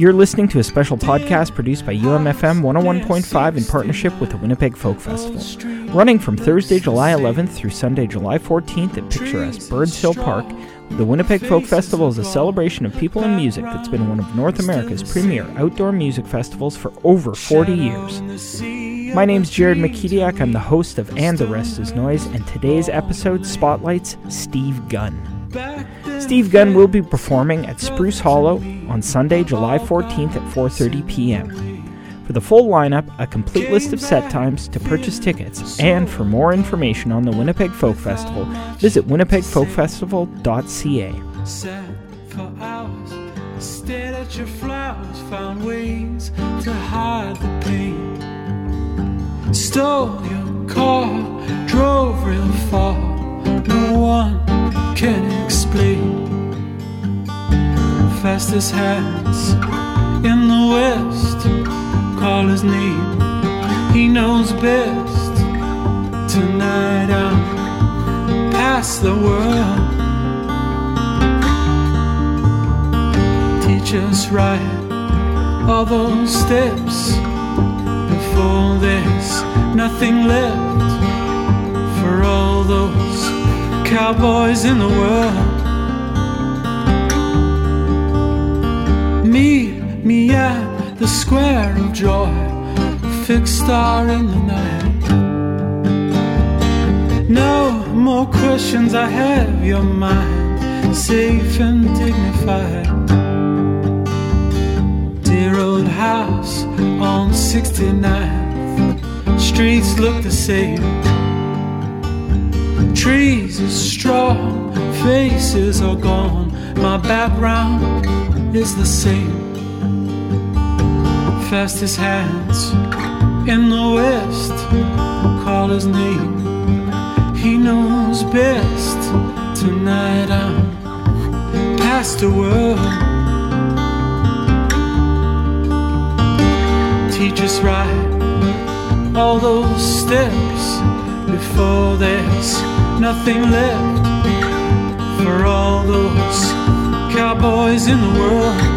You're listening to a special podcast produced by UMFM 101.5 in partnership with the Winnipeg Folk Festival. Running from Thursday, July 11th through Sunday, July 14th at picturesque Birds Hill Park, the Winnipeg Folk Festival is a celebration of people and music that's been one of North America's premier outdoor music festivals for over 40 years. My name's Jared McKetiak. I'm the host of And the Rest is Noise, and today's episode spotlights Steve Gunn. Steve Gunn will be performing at Spruce Hollow on Sunday, July 14th at 4:30 p.m. For the full lineup, a complete list of set times to purchase tickets, and for more information on the Winnipeg Folk Festival, visit winnipegfolkfestival.ca. for hours. Stared at your flowers, found ways to hide the pain. Stole your car, drove real far. No one can explain. Fastest hands in the west, call his name. He knows best. Tonight I'm past the world. teach us right all those steps before there's nothing left for all those cowboys in the world. Meet me at the square of joy, fixed star in the night. No more questions, I have your mind safe and dignified dear old house on 69th. Streets look the same. Trees are straw, faces are gone. My background is the same. Fastest hands in the west call his name. He knows best. Tonight I'm past the world. teach us right all those steps before there's nothing left for all those cowboys in the world.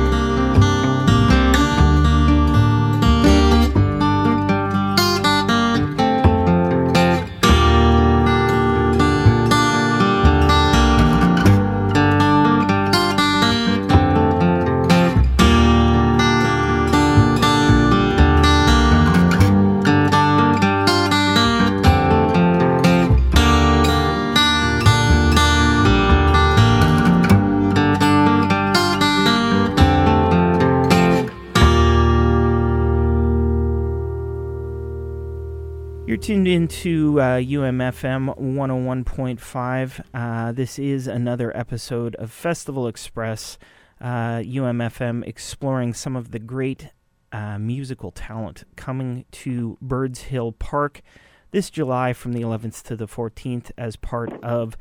Into uh, UMFM 101.5. Uh, this is another episode of Festival Express, uh, UMFM exploring some of the great uh, musical talent coming to Birds Hill Park this July from the 11th to the 14th as part of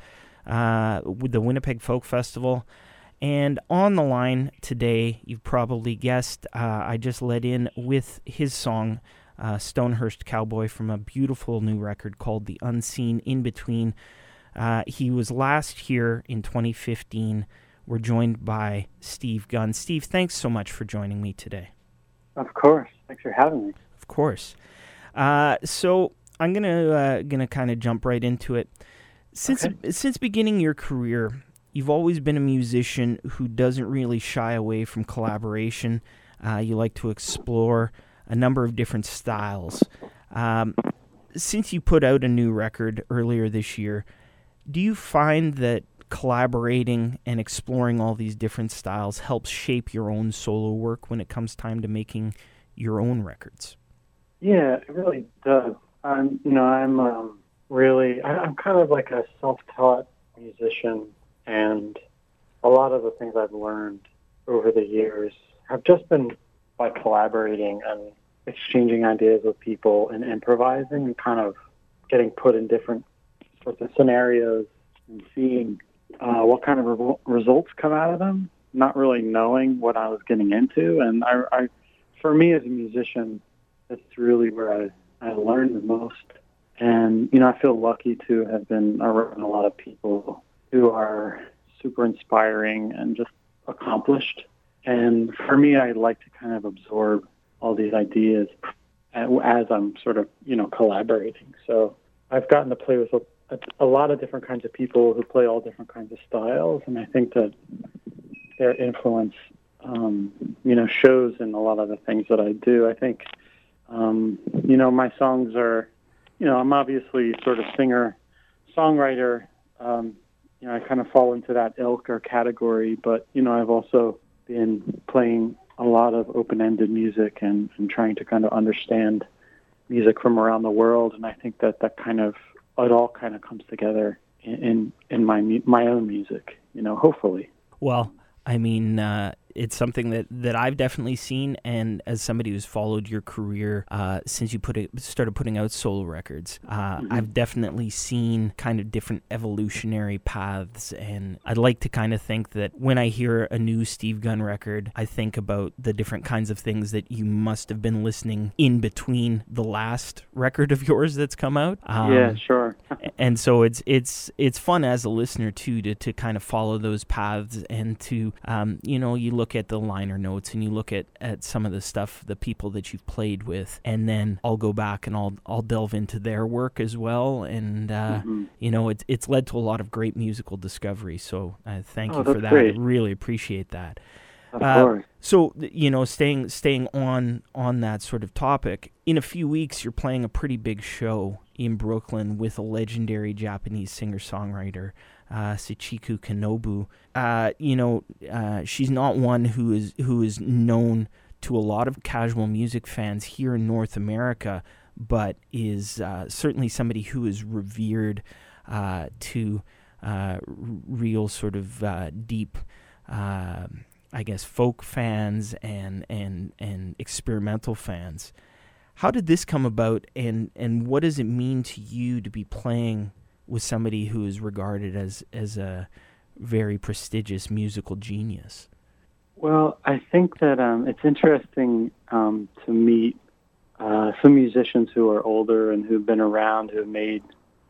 uh, the Winnipeg Folk Festival. And on the line today, you've probably guessed, uh, I just let in with his song uh, Stonehurst Cowboy from a beautiful new record called The Unseen In Between. Uh, he was last here in 2015. We're joined by Steve Gunn. Steve, thanks so much for joining me today. Of course. Thanks for having me. Of course. Uh, so I'm gonna uh, gonna kind of jump right into it. Since Okay. since beginning your career, you've always been a musician who doesn't really shy away from collaboration. Uh, you like to explore a number of different styles. Um, since you put out a new record earlier this year, do you find that collaborating and exploring all these different styles helps shape your own solo work when it comes time to making your own records? Yeah, it really does. I'm, you know, I'm um, really, I'm kind of like a self-taught musician, and a lot of the things I've learned over the years have just been by collaborating and exchanging ideas with people and improvising and kind of getting put in different sorts of scenarios and seeing uh, what kind of re- results come out of them, not really knowing what I was getting into. And I, I for me as a musician, that's really where I, I learned the most. And, you know, I feel lucky to have been around a lot of people who are super inspiring and just accomplished. and for me, I like to kind of absorb all these ideas as I'm sort of, you know, collaborating. So I've gotten to play with a, a, lot of different kinds of people who play all different kinds of styles, and I think that their influence, um, you know, shows in a lot of the things that I do. I think, um, you know, my songs are, you know, I'm obviously sort of singer, songwriter. Um, you know, I kind of fall into that ilk or category, but you know, I've also been playing a lot of open-ended music and, and trying to kind of understand music from around the world. And I think that that kind of it all kind of comes together in in, in my my own music. You know, hopefully. Well, I mean, uh, it's something that, that I've definitely seen, and as somebody who's followed your career uh, since you put it started putting out solo records, uh, mm-hmm. I've definitely seen kind of different evolutionary paths, and I'd like to kind of think that when I hear a new Steve Gunn record, I think about the different kinds of things that you must have been listening in between the last record of yours that's come out. Um, yeah, sure. and so it's it's it's fun as a listener too to to kind of follow those paths and to um, you know you look look at the liner notes and you look at, at some of the stuff, the people that you've played with, and then I'll go back and I'll I'll delve into their work as well. And uh, mm-hmm. you know, it's it's led to a lot of great musical discovery. So uh, thank oh, you for that. Great. I really appreciate that. Of uh. So you know, staying staying on on that sort of topic, in a few weeks you're playing a pretty big show in Brooklyn with a legendary Japanese singer songwriter uh, Sachiko Kanenobu. Uh, you know, uh, she's not one who is who is known to a lot of casual music fans here in North America, but is uh, certainly somebody who is revered uh, to real sort of deep. I guess folk fans and and and experimental fans. How did this come about, and and what does it mean to you to be playing with somebody who is regarded as as a very prestigious musical genius? Well, I think that um, it's interesting um, to meet uh, some musicians who are older and who've been around, who have made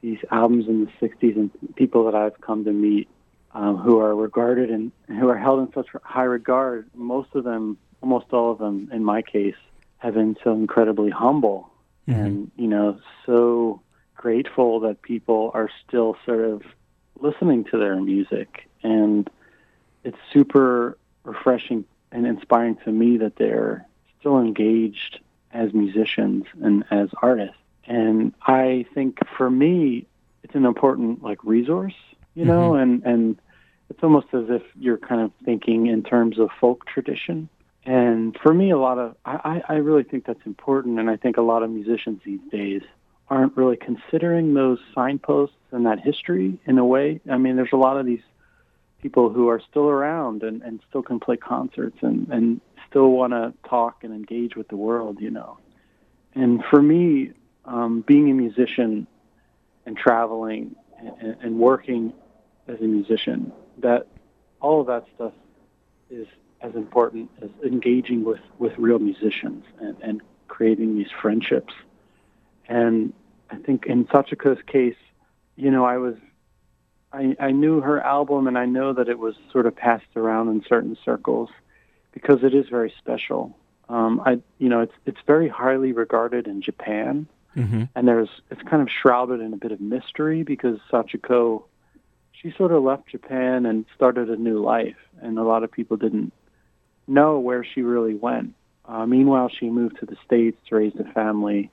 these albums in the '60s, and people that I've come to meet um, who are regarded and who are held in such high regard. Most of them, almost all of them, in my case, have been so incredibly humble mm-hmm. and you know so grateful that people are still sort of listening to their music. And it's super refreshing and inspiring to me that they're still engaged as musicians and as artists. And I think for me, it's an important like resource, you know, mm-hmm. and, and it's almost as if you're kind of thinking in terms of folk tradition. And for me, a lot of, I, I really think that's important. And I think a lot of musicians these days aren't really considering those signposts and that history in a way. I mean, there's a lot of these people who are still around and, and still can play concerts and, and still want to talk and engage with the world, you know. And for me, um, being a musician and traveling and, and working as a musician, that all of that stuff is as important as engaging with, with real musicians and, and creating these friendships. And I think in Sachiko's case, you know, I was, I, I knew her album and I know that it was sort of passed around in certain circles because it is very special. Um, I, you know, it's it's very highly regarded in Japan, mm-hmm. and there's it's kind of shrouded in a bit of mystery because Sachiko, she sort of left Japan and started a new life, and a lot of people didn't know where she really went. Uh, meanwhile, she moved to the states to raise a family,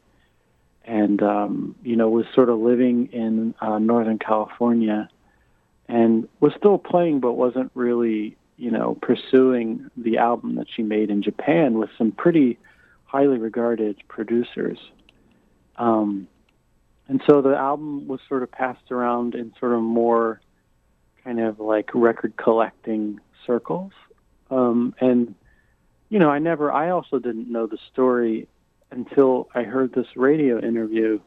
and um, you know was sort of living in uh, Northern California, and was still playing, but wasn't really you know pursuing the album that she made in Japan with some pretty highly regarded producers. Um, and so the album was sort of passed around in sort of more kind of like record collecting circles. Um, and, you know, I never, I also didn't know the story until I heard this radio interview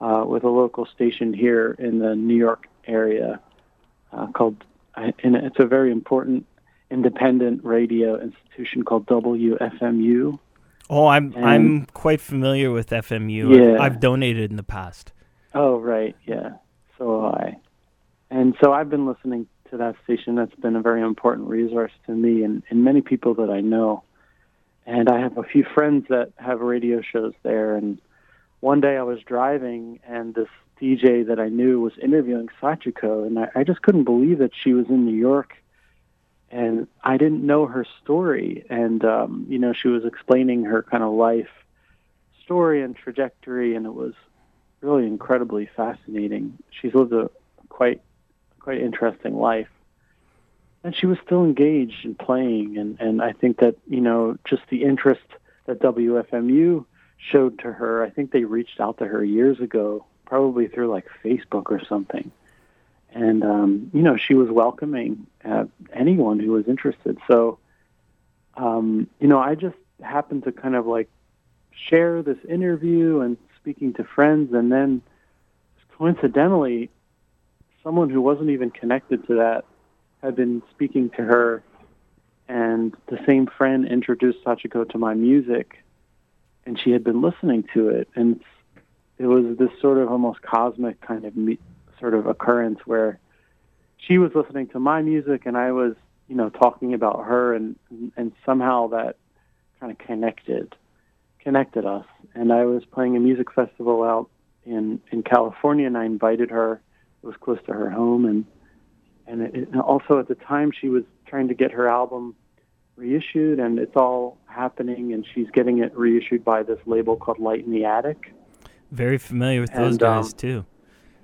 uh, with a local station here in the New York area uh, called, and it's a very important independent radio institution called WFMU. Oh, I'm and, I'm quite familiar with FMU. Yeah. I've, I've donated in the past. Oh, right, yeah. So I. And so I've been listening to that station. That's been a very important resource to me and, and many people that I know. And I have a few friends that have radio shows there. And one day I was driving, and this DJ that I knew was interviewing Sachiko, and I, I just couldn't believe that she was in New York. And I didn't know her story. And, um, you know, she was explaining her kind of life story and trajectory, and it was really incredibly fascinating. She's lived a quite quite interesting life, and she was still engaged in playing. And and I think that you know just the interest that WFMU showed to her. I think they reached out to her years ago, probably through like Facebook or something. And um, you know, she was welcoming uh, anyone who was interested. So, um, you know, I just happened to kind of like share this interview and speaking to friends, and then coincidentally, someone who wasn't even connected to that had been speaking to her, and the same friend introduced Sachiko to my music, and she had been listening to it, and it was this sort of almost cosmic kind of me- sort of occurrence where she was listening to my music, and I was, you know, talking about her, and and somehow that kind of connected connected us. And I was playing a music festival out in in California, and I invited her. It was close to her home, and and, it, and also at the time she was trying to get her album reissued, and it's all happening, and she's getting it reissued by this label called Light in the Attic. Very familiar with those And, guys um, too.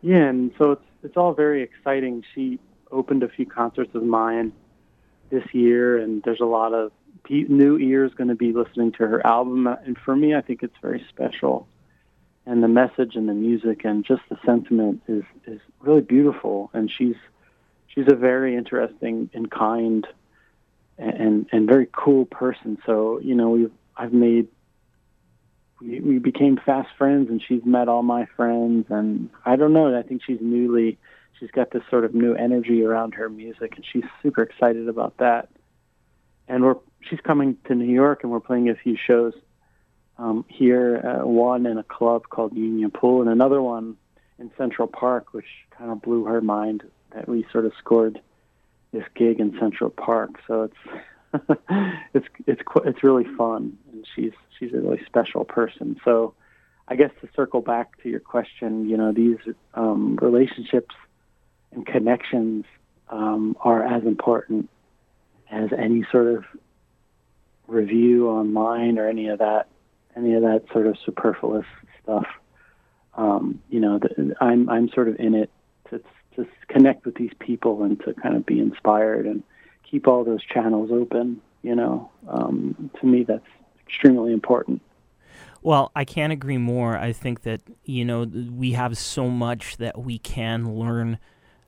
Yeah, and so it's it's all very exciting. She opened a few concerts of mine this year, and there's a lot of pe- new ears going to be listening to her album. And for me, I think it's very special. And the message and the music and just the sentiment is is really beautiful. And she's she's a very interesting and kind and and very cool person. So you know, we've I've made we, we became fast friends and she's met all my friends and I don't know I think she's newly she's got this sort of new energy around her music and she's super excited about that and we're she's coming to New York and we're playing a few shows um, here uh, one in a club called Union Pool and another one in Central Park which kind of blew her mind that we sort of scored this gig in Central Park so it's it's it's it's really fun, and she's she's a really special person. So, I guess to circle back to your question, you know, these um, relationships and connections um, are as important as any sort of review online or any of that any of that sort of superfluous stuff. Um, you know, the, I'm I'm sort of in it to to connect with these people and to kind of be inspired and keep all those channels open. You know, um, to me, that's extremely important. Well, I can't agree more. I think that you know we have so much that we can learn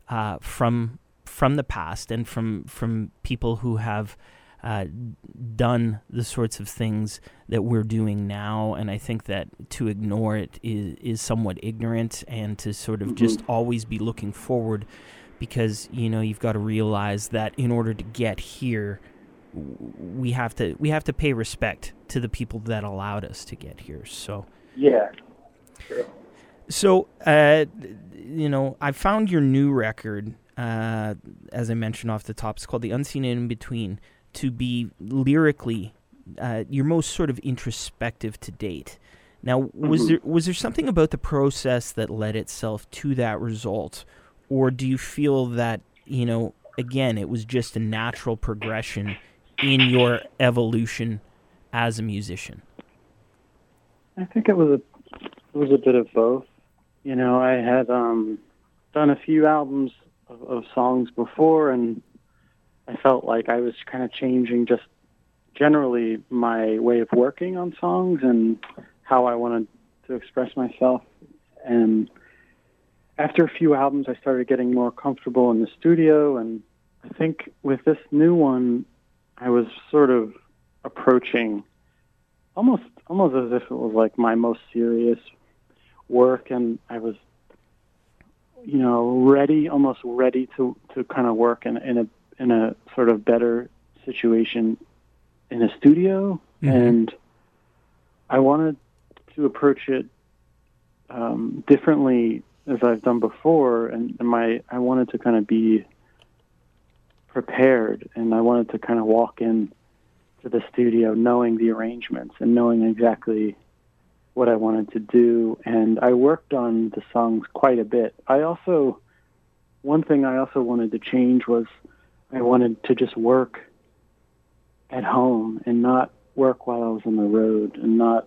uh, from from the past and from from people who have uh, done the sorts of things that we're doing now. And I think that to ignore it is is somewhat ignorant, and to sort of Mhm. just always be looking forward, because you know you've got to realize that in order to get here, we have to we have to pay respect to the people that allowed us to get here. So. Yeah. So, uh, you know, I found your new record, uh, as I mentioned off the top. It's called The Unseen and In Between, to be lyrically uh, your most sort of introspective to date. Now, was Mhm. there was there something about the process that led itself to that result, or do you feel that you know, again, it was just a natural progression in your evolution as a musician? I think it was a it was a bit of both. You know, I had um, done a few albums of, of songs before, and I felt like I was kind of changing just generally my way of working on songs and how I wanted to express myself. And after a few albums, I started getting more comfortable in the studio, and I think with this new one, I was sort of approaching almost almost as if it was like my most serious work and I was you know ready almost ready to to kind of work in in a in a sort of better situation in a studio Mhm. and I wanted to approach it um, differently as I've done before and, and my I wanted to kind of be prepared, and I wanted to kind of walk in to the studio knowing the arrangements and knowing exactly what I wanted to do. And I worked on the songs quite a bit. I also, one thing I also wanted to change was I wanted to just work at home and not work while I was on the road and not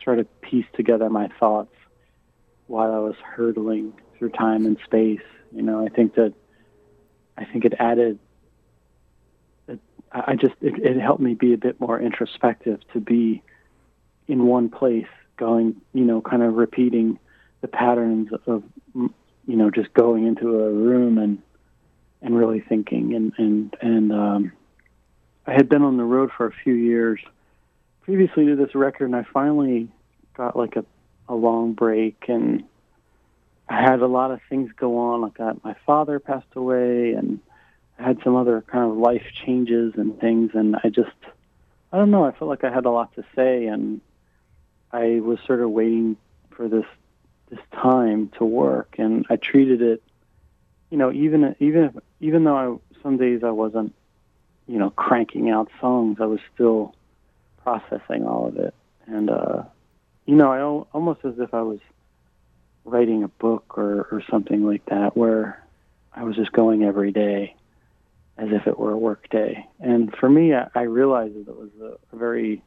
try to piece together my thoughts while I was hurtling through time and space. You know, I think that I think it added. It, I just it, it helped me be a bit more introspective to be in one place, going, you know, kind of repeating the patterns of, you know, just going into a room and and really thinking and and and um, I had been on the road for a few years previously to this record, and I finally got like a a long break, and I had a lot of things go on. Like that, my father passed away, and I had some other kind of life changes and things, and I just I don't know. I felt like I had a lot to say, and I was sort of waiting for this this time to work, and I treated it, you know, even even even though I, some days I wasn't, you know, cranking out songs, I was still processing all of it, and uh, you know, I almost as if I was writing a book or or something like that, where I was just going every day as if it were a work day. And for me, I, I realized that it was a, a very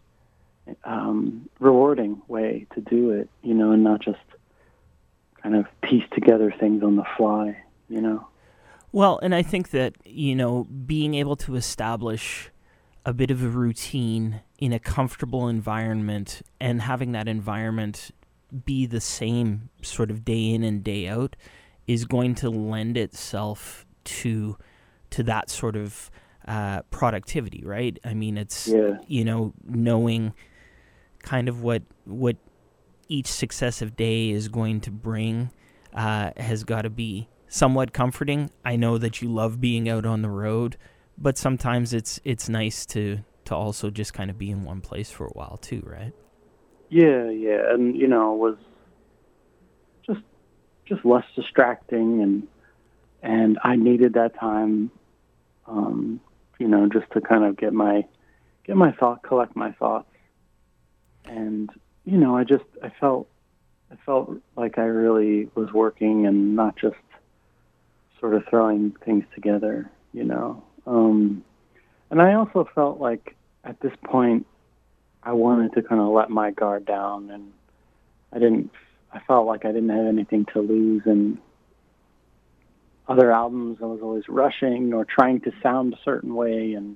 um, rewarding way to do it, you know, and not just kind of piece together things on the fly, you know. Well, and I think that, you know, being able to establish a bit of a routine in a comfortable environment and having that environment be the same sort of day in and day out is going to lend itself to to that sort of uh, productivity, right? I mean, it's yeah. you know knowing kind of what what each successive day is going to bring uh, has got to be somewhat comforting. I know that you love being out on the road, but sometimes it's it's nice to to also just kind of be in one place for a while too, right? Yeah, yeah, and you know, it was just just less distracting, and and I needed that time, um, you know, just to kind of get my get my thought, collect my thoughts, and you know, I just I felt I felt like I really was working and not just sort of throwing things together, you know. Um, and I also felt like at this point, I wanted to kind of let my guard down, and I didn't. I felt like I didn't have anything to lose, and other albums I was always rushing or trying to sound a certain way, and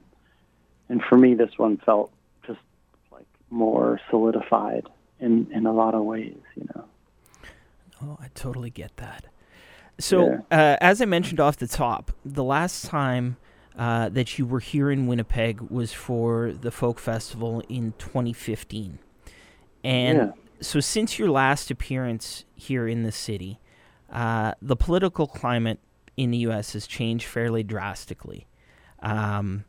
and for me, this one felt just like more solidified in in a lot of ways, you know. Oh, I totally get that. So, yeah. uh, as I mentioned off the top, the last time uh, that you were here in Winnipeg was for the folk festival in 2015. And yeah. so, since your last appearance here in the city, uh, the political climate in the U.S. has changed fairly drastically. Um,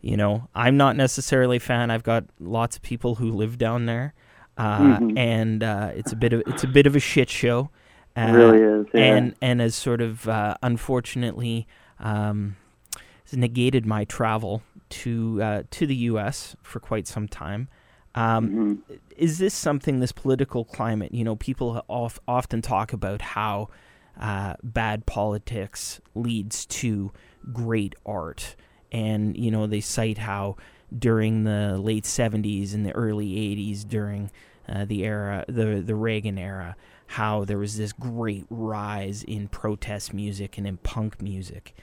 you know, I'm not necessarily a fan. I've got lots of people who live down there, uh, mm-hmm. and uh, it's a bit of it's a bit of a shit show. Uh, really is, yeah. and and as sort of uh, unfortunately um, negated my travel to uh, to the U.S. for quite some time. Um, mm-hmm. Is this something, this political climate? You know, people of, often talk about how uh, bad politics leads to great art, and you know they cite how during the late '70s and the early '80s, during uh, the era, the the Reagan era, how there was this great rise in protest music and in punk music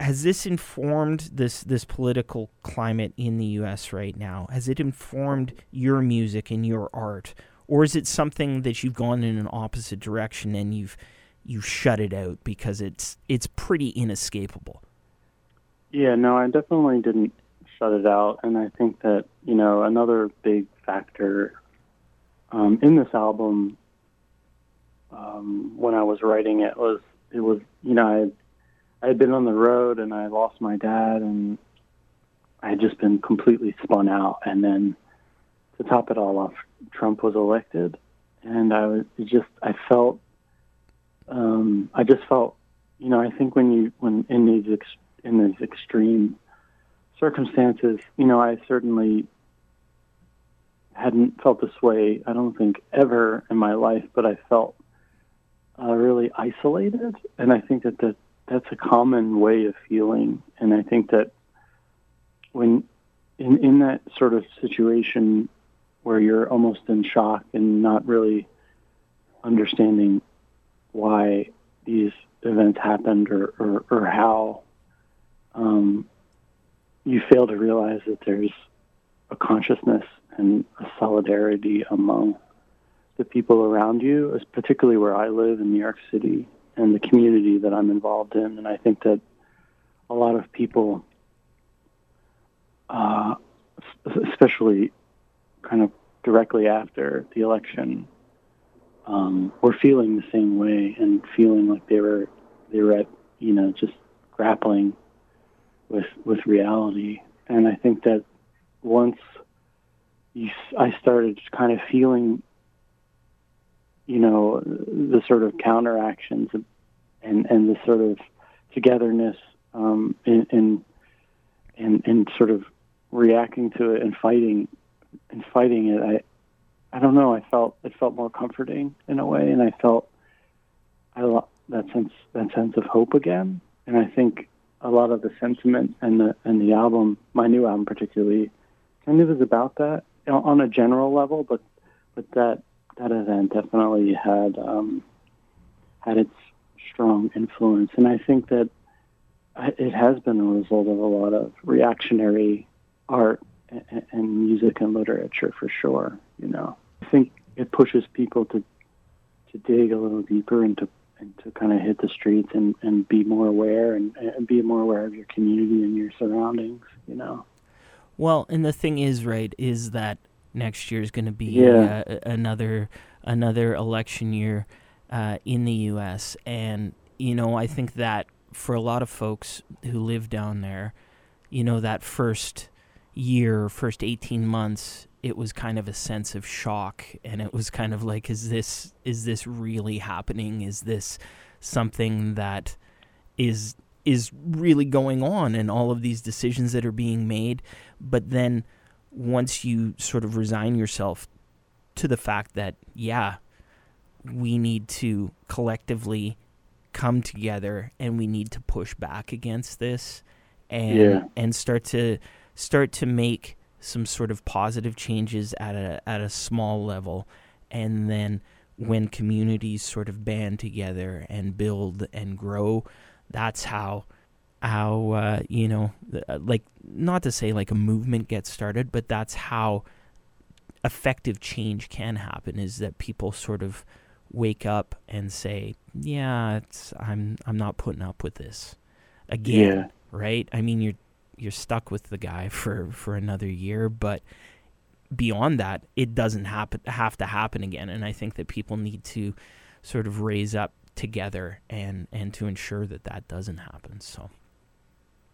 has this informed this this political climate in the U.S. right now? Has it informed your music and your art, or is it something that you've gone in an opposite direction and you've you shut it out because it's it's pretty inescapable? Yeah, no, I definitely didn't shut it out, and I think that you know another big factor um, in this album um, when I was writing it was it was you know I I had been on the road and I lost my dad and I had just been completely spun out. And then to top it all off, Trump was elected, and I was just I felt um, I just felt you know I think when you when in these ex- in these extreme circumstances, you know, I certainly hadn't felt this way. I don't think ever in my life, but I felt uh, really isolated, and I think that, that that's a common way of feeling. And I think that when in in that sort of situation where you're almost in shock and not really understanding why these events happened or, or, or how um, you fail to realize that there's a consciousness and a solidarity among the people around you, particularly where I live in New York City and the community that I'm involved in. And I think that a lot of people, uh, especially kind of directly after the election, um, were feeling the same way and feeling like they were they were at you know just grappling with with reality. And I think that once you, I started kind of feeling, you know, the sort of counteractions and and the sort of togetherness um, in, in and sort of reacting to it and fighting and fighting it. I I don't know. I felt it felt more comforting in a way, and I felt I lo- that sense that sense of hope again. And I think a lot of the sentiment and the and the album, my new album particularly, kind of is about that on a general level. But but that that event definitely had um, had its strong influence, and I think that it has been a result of a lot of reactionary art and, and music and literature for sure. You know, I think it pushes people to to dig a little deeper into and to kind of hit the streets and, and be more aware and, and be more aware of your community and your surroundings, you know. Well, and the thing is, right, is that next year is going to be yeah. uh, another another election year uh, in the U.S. And you know, I think that for a lot of folks who live down there, you know, that first year, first eighteen months, it was kind of a sense of shock and it was kind of like is this is this really happening is this something that is is really going on and all of these decisions that are being made but then once you sort of resign yourself to the fact that yeah we need to collectively come together and we need to push back against this and yeah. and start to start to make some sort of positive changes at a at a small level and then when communities sort of band together and build and grow that's how how uh, you know uh, like not to say like a movement gets started but that's how effective change can happen is that people sort of wake up and say yeah it's i'm i'm not putting up with this again yeah. right i mean you're you're stuck with the guy for for another year but beyond that it doesn't happen have to happen again and i think that people need to sort of raise up together and and to ensure that that doesn't happen so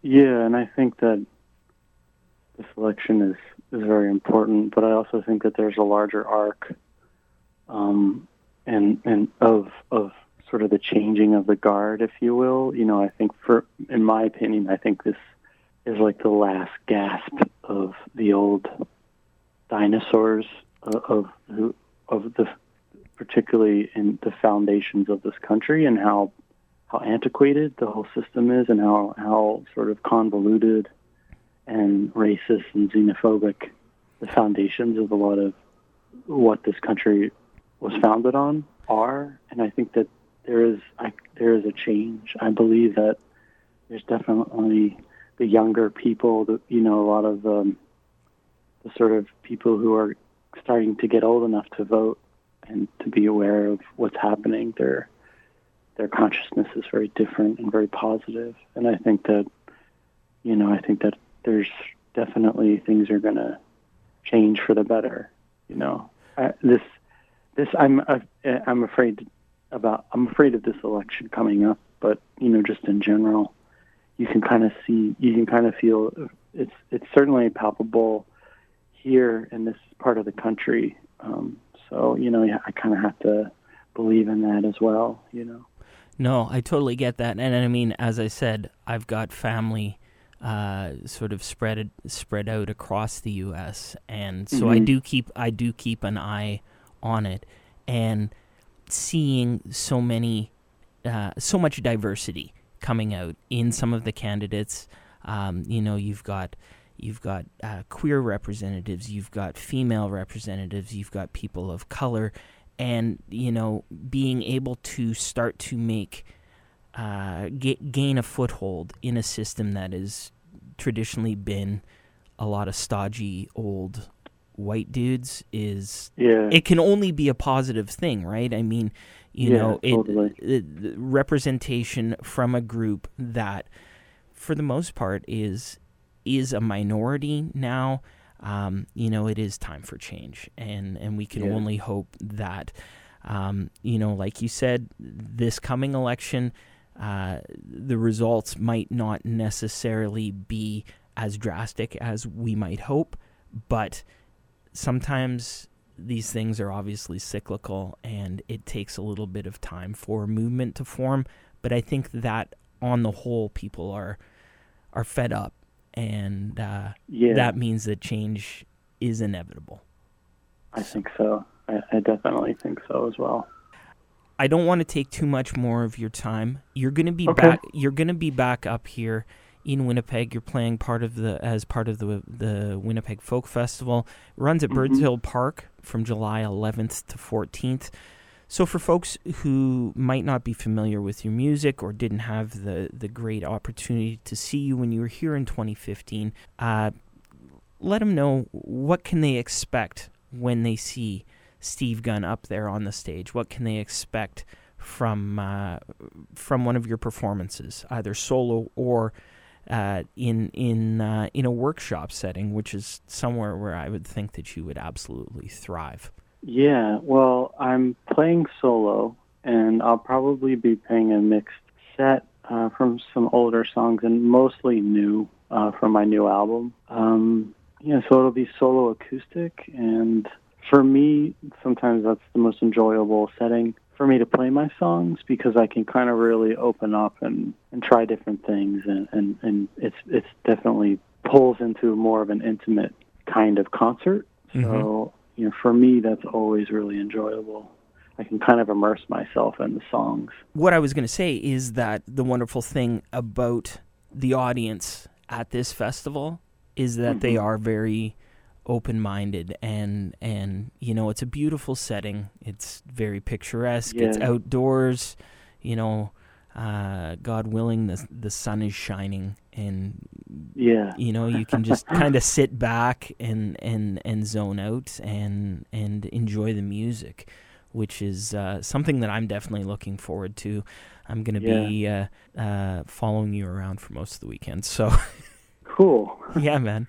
yeah and i think that the election is is very important but i also think that there's a larger arc um and and of of sort of the changing of the guard if you will. You know i think for in my opinion i think this is like the last gasp of the old dinosaurs of, of of the particularly in the foundations of this country and how how antiquated the whole system is and how how sort of convoluted and racist and xenophobic the foundations of a lot of what this country was founded on are and I think that there is I, there is a change I believe that there's definitely the younger people, the, you know, a lot of um, the sort of people who are starting to get old enough to vote and to be aware of what's happening. Their their consciousness is very different and very positive. and I think that, you know, I think that there's definitely things are going to change for the better. You know, I, this this I'm uh, I'm afraid about I'm afraid of this election coming up, but you know, just in general you can kind of see, you can kind of feel it's it's certainly palpable here in this part of the country. Um, so you know, I kind of have to believe in that as well. You know. No, I totally get that, and I mean, as I said, I've got family uh, sort of spread spread out across the U.S., and so mm-hmm. I do keep I do keep an eye on it, and seeing so many uh, so much diversity coming out in some of the candidates. Um, you know, you've got you've got uh, queer representatives, you've got female representatives, you've got people of color, and you know, being able to start to make uh, g- gain a foothold in a system that has traditionally been a lot of stodgy old white dudes is yeah. it can only be a positive thing, right? I mean, you yeah, know, it, totally. it, representation from a group that, for the most part, is is a minority now. Um, you know, it is time for change, and and we can yeah. only hope that, um, you know, like you said, this coming election, uh, the results might not necessarily be as drastic as we might hope, but sometimes these things are obviously cyclical and it takes a little bit of time for movement to form. But I think that on the whole, people are are fed up, and uh, yeah. that means that change is inevitable. I think so. I, I definitely think so as well. I don't want to take too much more of your time. You're going to be okay. back. You're going to be back up here in Winnipeg. You're playing part of the as part of the the Winnipeg Folk Festival. It runs at mm-hmm. Birds Hill Park from July 11th to 14th. So for folks who might not be familiar with your music or didn't have the the great opportunity to see you when you were here in 2015, uh, let them know what can they expect when they see Steve Gunn up there on the stage. What can they expect from uh, from one of your performances, either solo or uh, in in uh, in a workshop setting, which is somewhere where I would think that you would absolutely thrive. Yeah, well, I'm playing solo, and I'll probably be playing a mixed set uh, from some older songs and mostly new uh, from my new album. Um, yeah, so it'll be solo acoustic, and for me, sometimes that's the most enjoyable setting for me to play my songs because I can kind of really open up and, and try different things and, and, and it's it's definitely pulls into more of an intimate kind of concert. So, mm-hmm. You know, for me that's always really enjoyable. I can kind of immerse myself in the songs. What I was going to say is that the wonderful thing about the audience at this festival is that mm-hmm. they are very open minded and and you know it's a beautiful setting. It's very picturesque. Yeah. It's outdoors. You know, uh, God willing, the the sun is shining, and yeah, you know you can just kind of sit back and and and zone out and and enjoy the music, which is uh, something that I'm definitely looking forward to. I'm gonna yeah. be uh, uh, following you around for most of the weekend, so. Cool. yeah, man.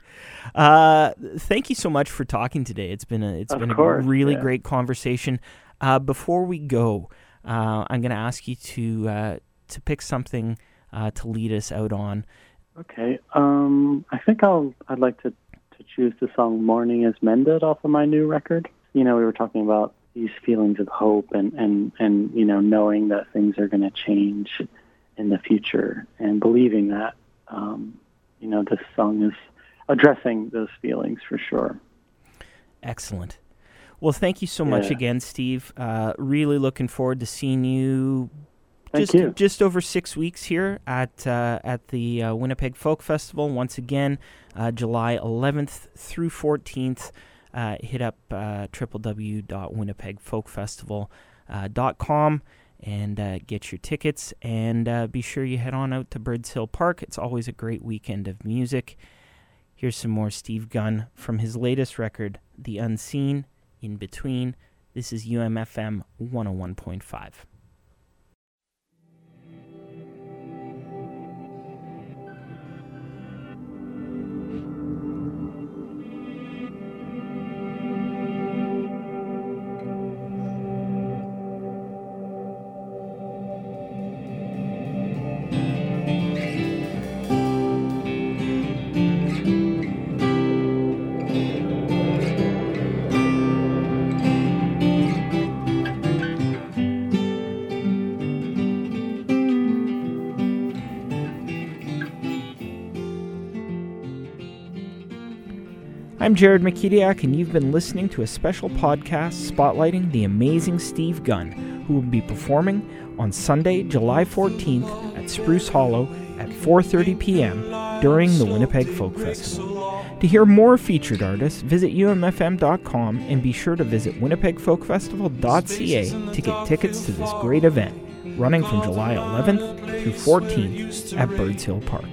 Uh, thank you so much for talking today. It's been a it's of been course, a really yeah. great conversation. Uh, before we go, uh, I'm going to ask you to uh, to pick something uh, to lead us out on. Okay. Um, I think I'll I'd like to to choose the song "Morning Is Mended" off of my new record. You know, we were talking about these feelings of hope and and and you know knowing that things are going to change in the future and believing that. Um, you know, this song is addressing those feelings for sure. Excellent. Well, thank you so yeah. much again, Steve. Uh, really looking forward to seeing you. Thank just, you. just over six weeks here at uh, at the uh, Winnipeg Folk Festival. Once again, uh, July 11th through 14th. Uh, hit up uh, www.winnipegfolkfestival.com and uh, get your tickets. And uh, be sure you head on out to Birds Hill Park. It's always a great weekend of music. Here's some more Steve Gunn from his latest record, The Unseen, In Between. This is UMFM 101.5. Jared McKetiak, and you've been listening to a special podcast spotlighting the amazing Steve Gunn, who will be performing on Sunday, July 14th at Spruce Hollow at 4:30 p.m. during the Winnipeg Folk Festival. To hear more featured artists, visit umfm.com and be sure to visit winnipegfolkfestival.ca to get tickets to this great event, running from July 11th through 14th at Birds Hill Park.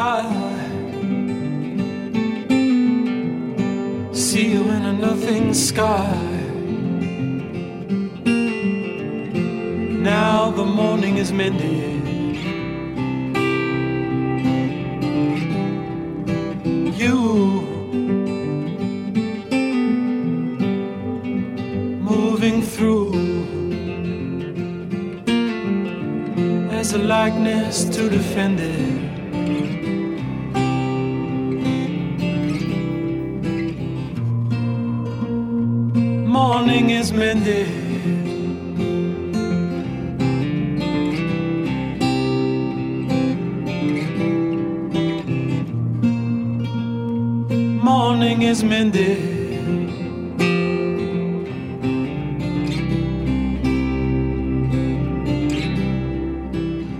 I see you in a nothing sky. Now the morning is mended. You moving through as a likeness to defend it. Morning is mended.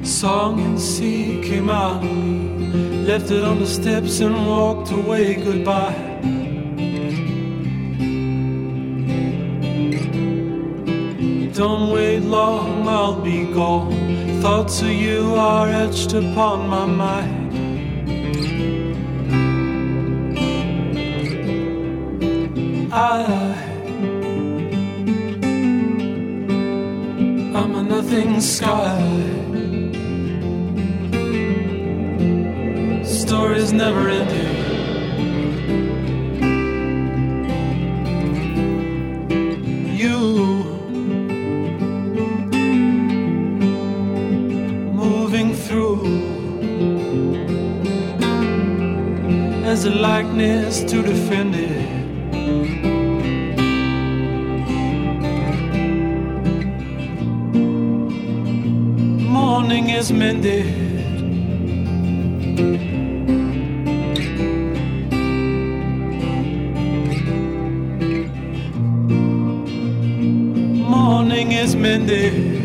Song and sea came out me, left it on the steps and walked away goodbye. Don't wait long, I'll be gone. Thoughts of you are etched upon my mind. I, I'm a nothing sky. Stories never ending. A likeness to defend it. Morning is mended. Morning is mended.